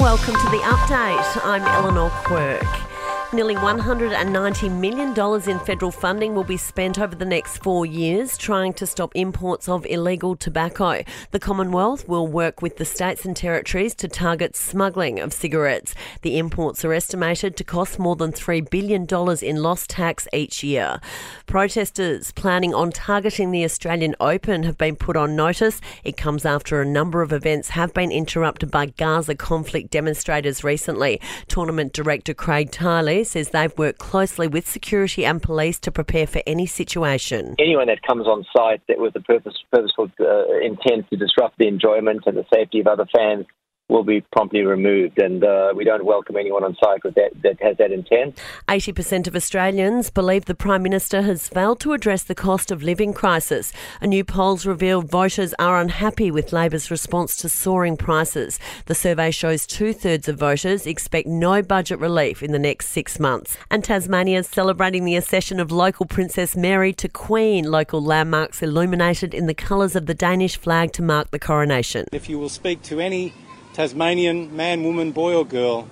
Welcome to the update. I'm Eleanor Quirk. Nearly $190 million in federal funding will be spent over the next four years trying to stop imports of illegal tobacco. The Commonwealth will work with the states and territories to target smuggling of cigarettes. The imports are estimated to cost more than $3 billion in lost tax each year. Protesters planning on targeting the Australian Open have been put on notice. It comes after a number of events have been interrupted by Gaza conflict demonstrators recently. Tournament director Craig Tiley says they've worked closely with security and police to prepare for any situation. Anyone that comes on site that with a purpose, purposeful uh, intent to disrupt the enjoyment and the safety of other fans will be promptly removed, and uh, we don't welcome anyone on site that, that has that intent. 80% of Australians believe the Prime Minister has failed to address the cost of living crisis. A new polls reveal voters are unhappy with Labor's response to soaring prices. The survey shows two thirds of voters expect no budget relief in the next six months. And Tasmania is celebrating the accession of local Princess Mary to Queen, local landmarks illuminated in the colours of the Danish flag to mark the coronation. If you will speak to any Tasmanian man, woman, boy, or girl,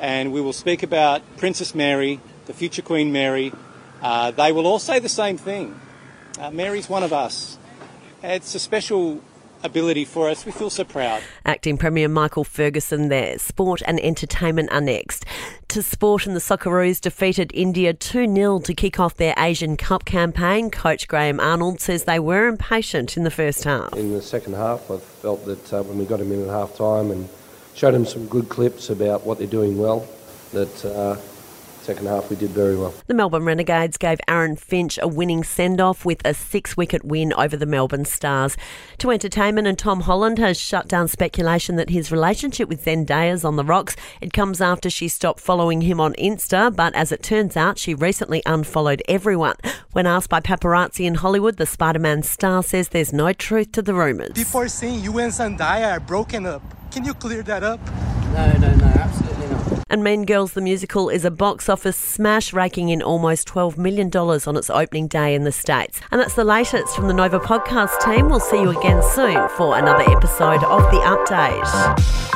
and we will speak about Princess Mary, the future Queen Mary. Uh, they will all say the same thing. Uh, Mary's one of us. It's a special ability for us. We feel so proud. Acting Premier Michael Ferguson there. Sport and entertainment are next. To sport and the Socceroos defeated India 2 0 to kick off their Asian Cup campaign. Coach Graham Arnold says they were impatient in the first half. In the second half, I felt that uh, when we got him in at half time and showed him some good clips about what they're doing well, that uh, second half we did very well. The Melbourne Renegades gave Aaron Finch a winning send off with a six wicket win over the Melbourne Stars. To entertainment, and Tom Holland has shut down speculation that his relationship with Zendaya is on the rocks. It comes after she stopped following him on Insta, but as it turns out, she recently unfollowed everyone. When asked by paparazzi in Hollywood, the Spider Man star says there's no truth to the rumours. Before saying you and Zendaya are broken up, can you clear that up? No, no, no, absolutely not. And Mean Girls the Musical is a box office smash, raking in almost $12 million on its opening day in the States. And that's the latest from the Nova podcast team. We'll see you again soon for another episode of The Update.